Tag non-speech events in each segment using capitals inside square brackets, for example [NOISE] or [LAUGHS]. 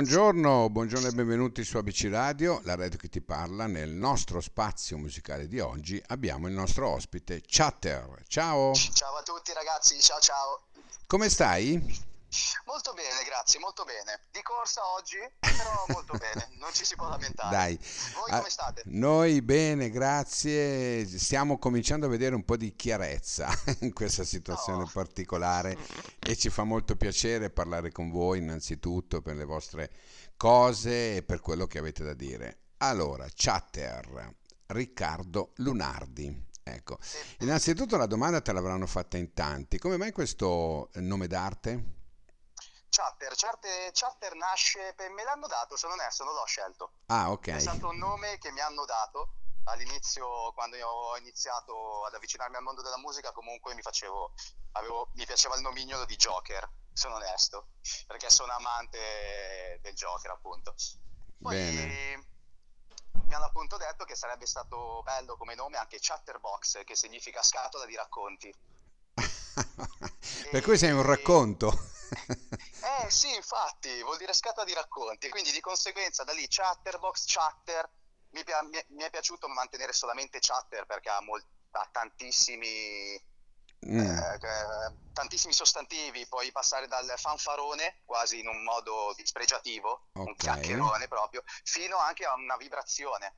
Buongiorno, buongiorno e benvenuti su ABC Radio, la radio che ti parla. Nel nostro spazio musicale di oggi abbiamo il nostro ospite Chatter. Ciao! Ciao a tutti ragazzi, ciao ciao! Come stai? Molto bene, grazie, molto bene. Di corsa oggi, però molto bene, [LAUGHS] non ci si può lamentare. Dai. Voi come state? Noi bene, grazie. Stiamo cominciando a vedere un po' di chiarezza [LAUGHS] in questa situazione Oh. particolare e ci fa molto piacere parlare con voi innanzitutto per le vostre cose e per quello che avete da dire. Allora, chatter, Riccardo Lunardi. Ecco, innanzitutto la domanda te l'avranno fatta in tanti. Come mai questo nome d'arte? Chatter, Chatter, Chatter nasce, per- me l'hanno dato, sono onesto, non l'ho scelto. Ah, ok. È stato un nome che mi hanno dato all'inizio, quando ho iniziato ad avvicinarmi al mondo della musica, comunque mi facevo, avevo, mi piaceva il nomignolo di Joker, sono onesto, perché sono amante del Joker, appunto. Poi Bene. mi hanno appunto detto che sarebbe stato bello come nome anche Chatterbox, che significa scatola di racconti. Per cui sei un racconto. Eh sì, infatti, vuol dire scatola di racconti, quindi di conseguenza da lì Chatterbox, Chatter, mi, pia- mi è, piaciuto mantenere solamente Chatter perché ha, mol- ha tantissimi, Mm, eh, eh, tantissimi sostantivi, puoi passare dal fanfarone, quasi in un modo dispregiativo, un Ok. chiacchierone proprio, fino anche a una vibrazione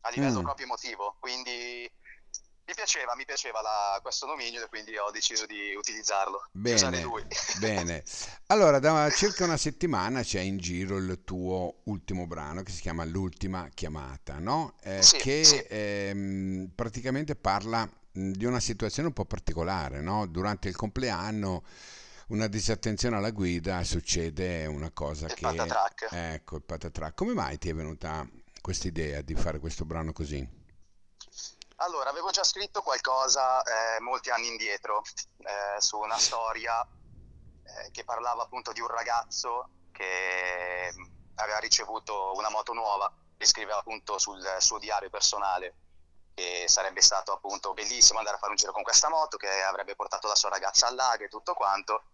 a livello Mm. proprio emotivo, quindi mi piaceva, mi piaceva la- questo nomignolo e quindi ho deciso di utilizzarlo, di Bene, lui. [LAUGHS] bene. Allora, da circa una settimana c'è in giro il tuo ultimo brano che si chiama L'ultima chiamata, no? Eh, Sì, che sì. ehm, praticamente parla mh, di una situazione un po' particolare, no? Durante il compleanno, una disattenzione alla guida, succede una cosa Il che... patatrack. Ecco, il patatrack. Come mai ti è venuta questa idea di fare questo brano così? Allora, avevo già scritto qualcosa eh, molti anni indietro eh, su una storia eh, che parlava appunto di un ragazzo che aveva ricevuto una moto nuova e scriveva appunto sul suo diario personale che sarebbe stato appunto bellissimo andare a fare un giro con questa moto, che avrebbe portato la sua ragazza al lago e tutto quanto.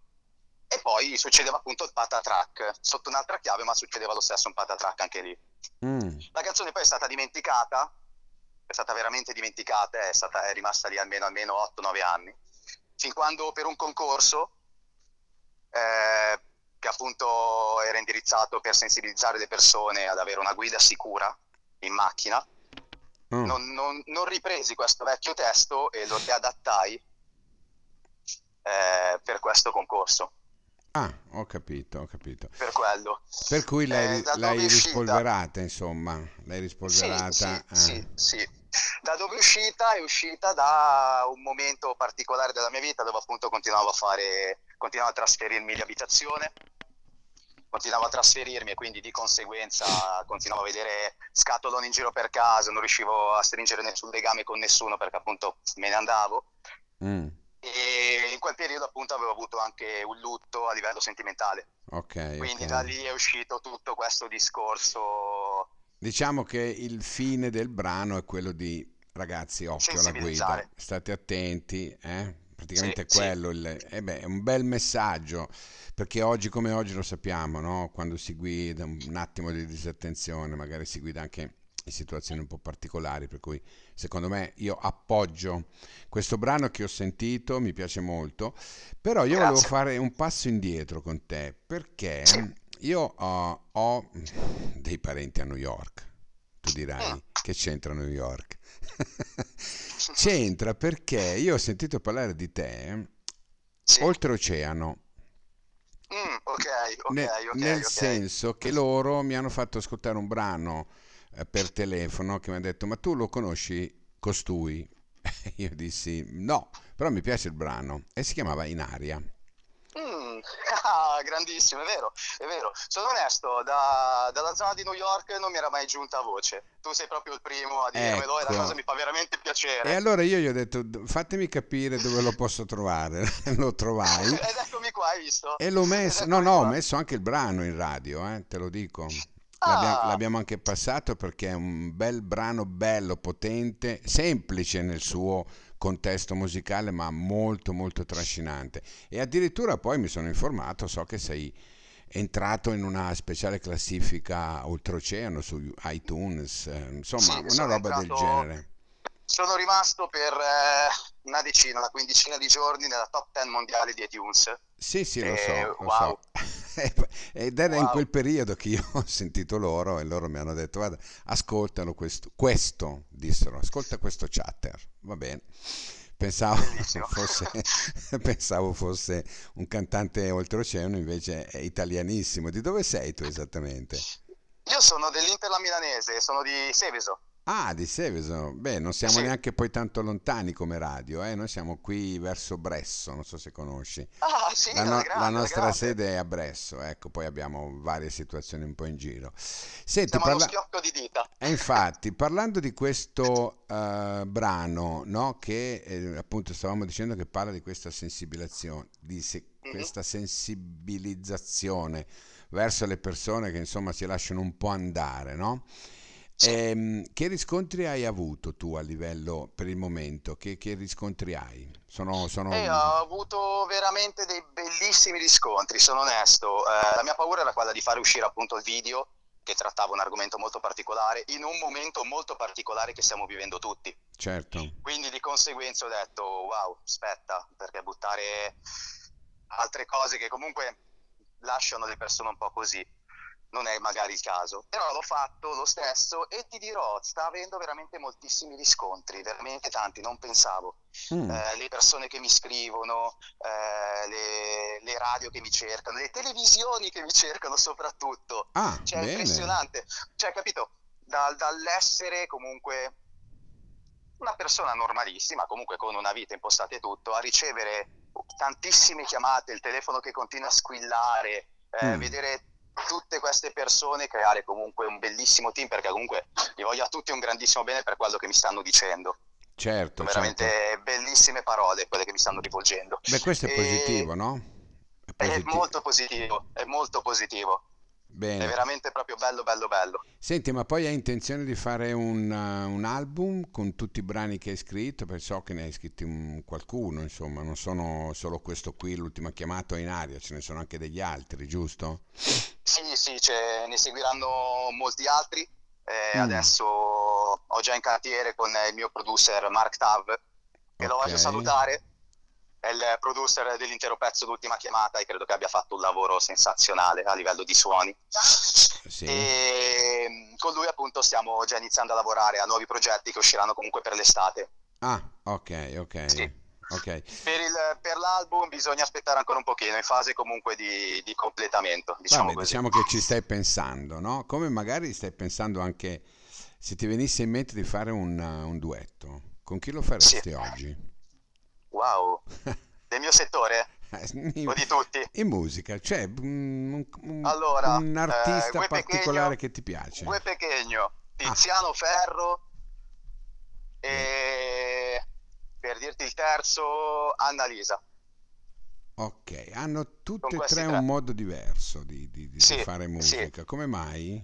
E poi succedeva appunto il patatrack, sotto un'altra chiave, ma succedeva lo stesso un patatrack anche lì. Mm, La canzone poi è stata dimenticata, è stata veramente dimenticata, è, stata, è rimasta lì almeno, almeno 8-9 anni, fin quando per un concorso eh, che appunto era indirizzato per sensibilizzare le persone ad avere una guida sicura in macchina, mm. non, non- non ripresi questo vecchio testo e lo riadattai eh, per questo concorso, Ah, ho capito, ho capito. per quello. Per cui l'hai, Eh, l'hai rispolverata, insomma, l'hai rispolverata. sì, eh. sì, sì. Da dove è uscita? È uscita da un momento particolare della mia vita dove appunto continuavo a fare, continuavo a trasferirmi di abitazione, continuavo a trasferirmi e quindi di conseguenza continuavo a vedere scatoloni in giro per casa, non riuscivo a stringere nessun legame con nessuno perché appunto me ne andavo. Mm, E in quel periodo appunto avevo avuto anche un lutto a livello sentimentale, ok, quindi ok. da lì è uscito tutto questo discorso Diciamo che il fine del brano è quello di ragazzi, occhio alla guida, state attenti, eh? Praticamente è Sì, sì. quello, il, eh beh, è un bel messaggio, perché oggi come oggi lo sappiamo, no? Quando si guida un attimo di disattenzione, magari si guida anche situazioni un po' particolari, per cui secondo me io appoggio questo brano che ho sentito, mi piace molto, però io volevo Grazie. fare un passo indietro con te, perché io ho, ho dei parenti a New York. Tu dirai che c'entra New York? [LAUGHS] C'entra perché io ho sentito parlare di te Sì. oltreoceano, Mm, ok, ok, ok, nel ok. senso che loro mi hanno fatto ascoltare un brano per telefono che mi ha detto ma tu lo conosci costui? [LAUGHS] Io dissi no, però mi piace il brano e si chiamava In aria. Mm, [LAUGHS] ah, grandissimo, è vero, è vero. Sono onesto, da- dalla zona di New York non mi era mai giunta voce. Tu sei proprio il primo a dirmelo e la Ecco. cosa mi fa veramente piacere. E allora io gli ho detto "D- fatemi capire dove lo posso trovare, [LAUGHS] lo trovai Ed eccomi qua, hai visto? e l'ho messo, no no, ho messo anche il brano in radio, eh, te lo dico. L'abbia- Ah. l'abbiamo anche passato perché è un bel brano, bello, potente, semplice nel suo contesto musicale, ma molto molto trascinante. E addirittura poi mi sono informato, so che sei entrato in una speciale classifica oltreoceano su iTunes, eh, insomma, Sì, una roba del entrato- genere. Sono rimasto per eh, una decina, una quindicina di giorni nella top 10 mondiale di iTunes. Sì, sì, lo so, lo wow. so. [LAUGHS] [LAUGHS] Ed era in Wow. quel periodo che io [LAUGHS] ho sentito loro e loro mi hanno detto, guarda, ascoltalo questo, questo, dissero, ascolta questo chatter, va bene. Pensavo [LAUGHS] fosse, pensavo fosse un cantante oltreoceano, invece è italianissimo. Di dove sei tu esattamente? Io sono dell'Inter la Milanese, sono di Seveso. Ah, di Seveso. Beh, non siamo Sì. neanche poi tanto lontani come radio, eh? Noi siamo qui verso Bresso, non so se conosci. Ah, sì, La, alla no- grande, la alla nostra grande. sede è a Bresso, ecco, poi abbiamo varie situazioni un po' in giro. Senti, Siamo allo parla- schiocco di dita. e infatti, [LAUGHS] parlando di questo eh, brano, no, che eh, appunto stavamo dicendo che parla di questa sensibilizzazione, di se- Mhm. questa sensibilizzazione verso le persone che insomma si lasciano un po' andare, no? Ehm, che riscontri hai avuto tu a livello per il momento? Che, che riscontri hai? Sono, sono... E ho avuto veramente dei bellissimi riscontri, sono onesto. Eh, la mia paura era quella di fare uscire appunto il video che trattava un argomento molto particolare in un momento molto particolare che stiamo vivendo tutti. Certo. Quindi di conseguenza ho detto wow, aspetta, perché buttare altre cose che comunque lasciano le persone un po' così non è magari il caso. Però l'ho fatto lo stesso e ti dirò, sta avendo veramente moltissimi riscontri, veramente tanti, non pensavo. Mm, Eh, le persone che mi scrivono, eh, le, le radio che mi cercano, le televisioni che mi cercano soprattutto. Ah, Cioè, è bene. impressionante. Cioè, capito? Dal- dall'essere comunque una persona normalissima, comunque con una vita impostata e tutto, a ricevere tantissime chiamate, il telefono che continua a squillare, eh, Mm. vedere tutte queste persone creare comunque un bellissimo team, perché comunque gli voglio a tutti un grandissimo bene per quello che mi stanno dicendo. Certo, Sono certo. veramente bellissime parole quelle che mi stanno rivolgendo. Beh, questo è E- positivo, no? È È positivo. molto positivo, è molto positivo. È Bene. veramente proprio bello, bello, bello. Senti, ma poi hai intenzione di fare un, uh, un album con tutti i brani che hai scritto? Perché so che ne hai scritti un- qualcuno, insomma, non sono solo questo qui, l'ultima chiamata in aria, ce ne sono anche degli altri, giusto? Sì, sì, ce ne seguiranno molti altri. Eh, Mm. Adesso ho già in cantiere con il mio producer Mark Tav, che lo voglio salutare. È il producer dell'intero pezzo L'ultima chiamata e credo che abbia fatto un lavoro sensazionale a livello di suoni. Sì. E mm, con lui appunto stiamo già iniziando a lavorare a nuovi progetti che usciranno comunque per l'estate. Ah, ok, ok, Sì. Ok. Per, il- per l'album bisogna aspettare ancora un pochino, in fase comunque di, di completamento, diciamo Vabbè, diciamo che ci stai pensando, no? Come magari stai pensando anche se ti venisse in mente di fare un, un duetto. Con chi lo faresti Sì. oggi? Wow, [LAUGHS] del mio settore In, o di tutti? in musica, cioè mm, un, un- Allora, un eh, artista Gue particolare Pequeno- che ti piace. Gue Pechegno, Ah. Tiziano Ferro e per dirti il terzo, Annalisa. Ok, hanno tutte e tre tre. un modo diverso di, di- di Sì, fare sì. musica. Come mai?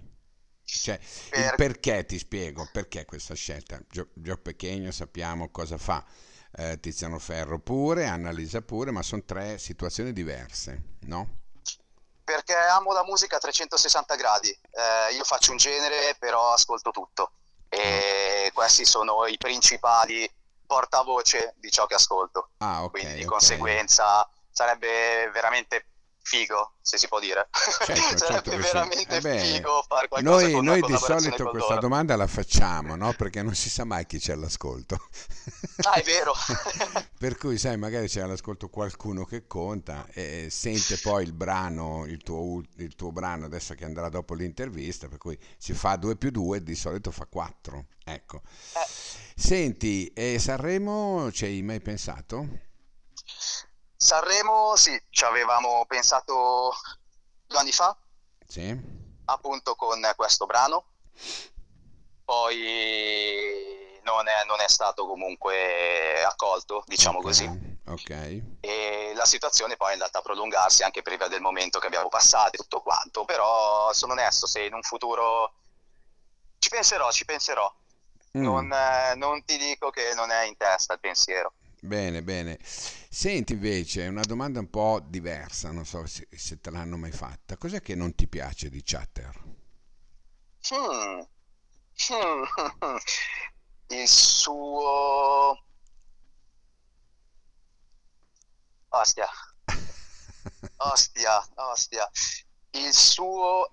Cioè, il Per- perché ti spiego, perché questa scelta? Gio, Gio Pechegno sappiamo cosa fa, eh, Tiziano Ferro pure, Annalisa pure, ma sono tre situazioni diverse, no? Perché amo la musica a 360 gradi. Eh, io faccio un genere, però ascolto tutto. E questi sono i principali portavoce di ciò che ascolto. Ah, ok. Quindi di ok. conseguenza sarebbe veramente figo, se si può dire. Certo, [LAUGHS] certo sarebbe che sì. veramente Eh beh, figo fare qualcosa Noi, noi di solito questa loro. domanda la facciamo, no? Perché non si sa mai chi c'è all'ascolto. [LAUGHS] Ah, è vero. [LAUGHS] Per cui, sai, magari c'è all'ascolto qualcuno che conta e sente poi il brano, il tuo, il tuo brano adesso che andrà dopo l'intervista, per cui si fa 2 più 2, di solito fa 4. Ecco. Eh. Senti, e Sanremo ci hai mai pensato? Sanremo, sì, ci avevamo pensato due anni fa, Sì? appunto con questo brano. Poi non è, non è stato comunque accolto, diciamo Ok, così. Ok. E la situazione poi è andata a prolungarsi anche per via del momento che abbiamo passato e tutto quanto, però sono onesto, se in un futuro ci penserò, ci penserò. Mm. Non, eh, non ti dico che non è in testa il pensiero. Bene, bene. Senti invece, una domanda un po' diversa, non so se, se te l'hanno mai fatta. Cos'è che non ti piace di Chatter? Hmm. Hmm. [LAUGHS] Il suo... Ostia, [LAUGHS] ostia, ostia. Il suo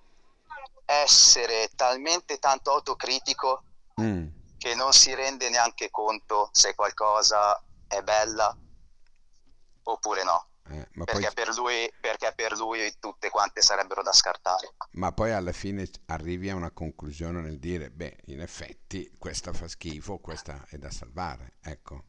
essere talmente tanto autocritico Mm, che non si rende neanche conto se qualcosa è bella oppure no, eh, ma poi, perché per lui, perché per lui tutte quante sarebbero da scartare. ma poi alla fine arrivi a una conclusione nel dire, beh, in effetti questa fa schifo, questa è da salvare, ecco.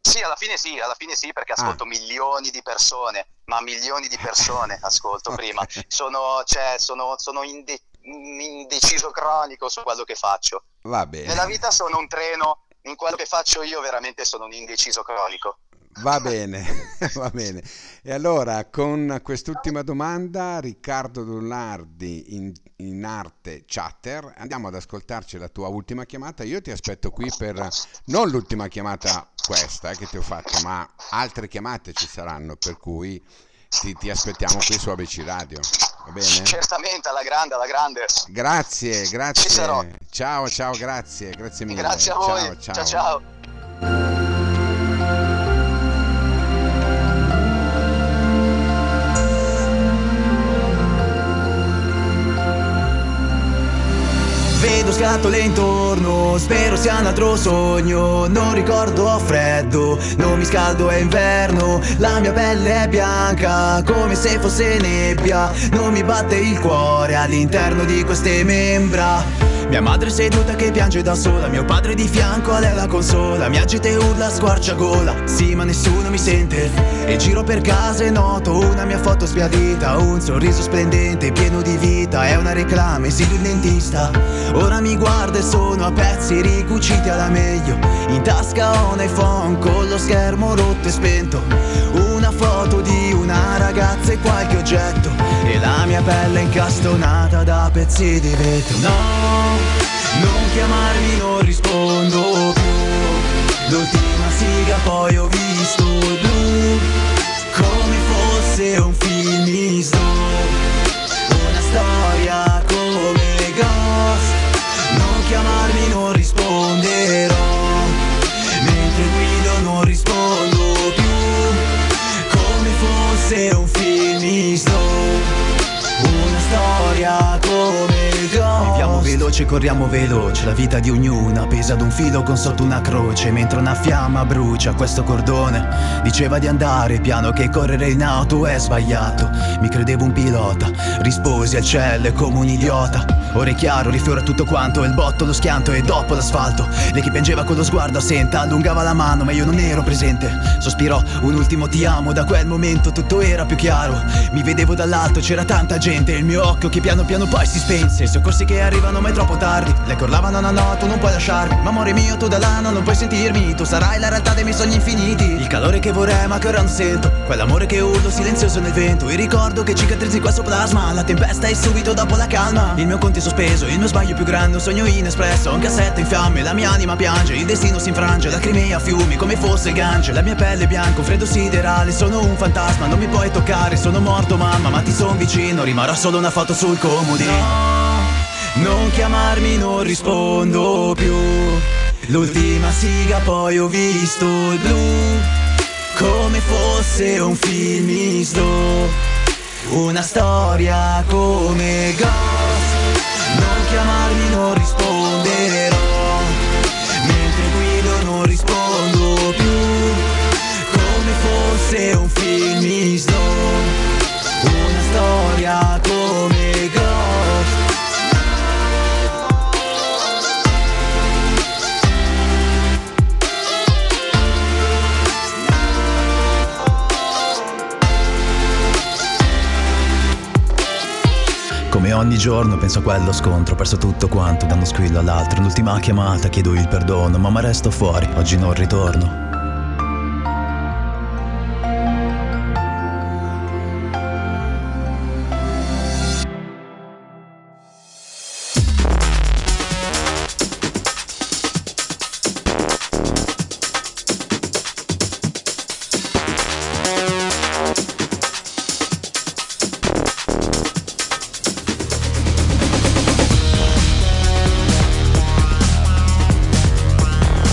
Sì, alla fine sì, alla fine sì, perché Ah, ascolto milioni di persone, ma milioni di persone [LAUGHS] ascolto prima. ok, Sono, cioè, sono, sono inde- indeciso cronico su quello che faccio. va Nella bene. vita sono un treno, in quello che faccio io veramente sono un indeciso cronico. Va bene, [LAUGHS] va bene. E allora, con quest'ultima domanda, Riccardo Dullardi in, in arte chatter, andiamo ad ascoltarci la tua ultima chiamata. Io ti aspetto qui per non l'ultima chiamata questa eh, che ti ho fatto, ma altre chiamate ci saranno, per cui ti, ti aspettiamo qui su ABC Radio. Va bene? Certamente, alla grande, alla grande. Grazie, Ci sarò. grazie. Ciao, ciao, grazie, grazie mille. Grazie a Ciao, voi. Ciao ciao. ciao. Scatole intorno, spero sia un altro sogno. Non ricordo ho freddo, non mi scaldo è inverno. La mia pelle è bianca, come se fosse nebbia. Non mi batte il cuore all'interno di queste membra mia madre seduta che piange da sola Mio padre di fianco a lei la consola Mi agita e urla squarciagola Sì ma nessuno mi sente. E giro per casa e noto una mia foto sbiadita Un sorriso splendente, pieno di vita È una reclama, di un dentista. Ora mi guarda e sono a pezzi ricuciti alla meglio. In tasca ho un iPhone con lo schermo rotto e spento. Una foto di una ragazza e qualche oggetto E la mia pelle incastonata da pezzi di vetro. No, non chiamarmi, non rispondo più. L'ultima siga poi ho visto blu Come fosse un film veloce, corriamo veloce. La vita di ognuna pesa ad un filo con sotto una croce. Mentre una fiamma brucia questo cordone. Diceva di andare piano che correre in auto è sbagliato. Mi credevo un pilota Risposi al cielo come un idiota. Ora è chiaro, rifiora tutto quanto Il botto, lo schianto e dopo l'asfalto. Lei che piangeva con lo sguardo assenta Allungava la mano ma io non ero presente. Sospirò un ultimo ti amo Da quel momento tutto era più chiaro. Mi vedevo dall'alto, c'era tanta gente Il mio occhio che piano piano poi si spense. Soccorsi che arrivano ma troppo tardi. Le che urlavano no no, tu non puoi lasciarmi. Ma amore mio, tu da là no, non puoi sentirmi. Tu sarai la realtà dei miei sogni infiniti. Il calore che vorrei ma che ora non sento. Quell'amore che urlo silenzioso nel vento. Il ricordo che cicatrizzi questo plasma La tempesta è subito dopo la calma. Il mio conto è sospeso, il mio sbaglio più grande Un sogno inespresso, un cassetto in fiamme La mia anima piange, il destino si infrange. Lacrime a fiumi come fosse Gange. La mia pelle è bianca, un freddo siderale. Sono un fantasma, non mi puoi toccare. Sono morto mamma, ma ti son vicino. Rimarrà solo una foto sul comodino non chiamarmi, non rispondo più. L'ultima siga poi ho visto il blu. Come fosse un film misto. Una storia come Ghost. Non chiamarmi, non risponderò giorno penso a quello scontro, ho perso tutto quanto da uno squillo all'altro. L'ultima chiamata chiedo il perdono, ma mi resto fuori, oggi non ritorno.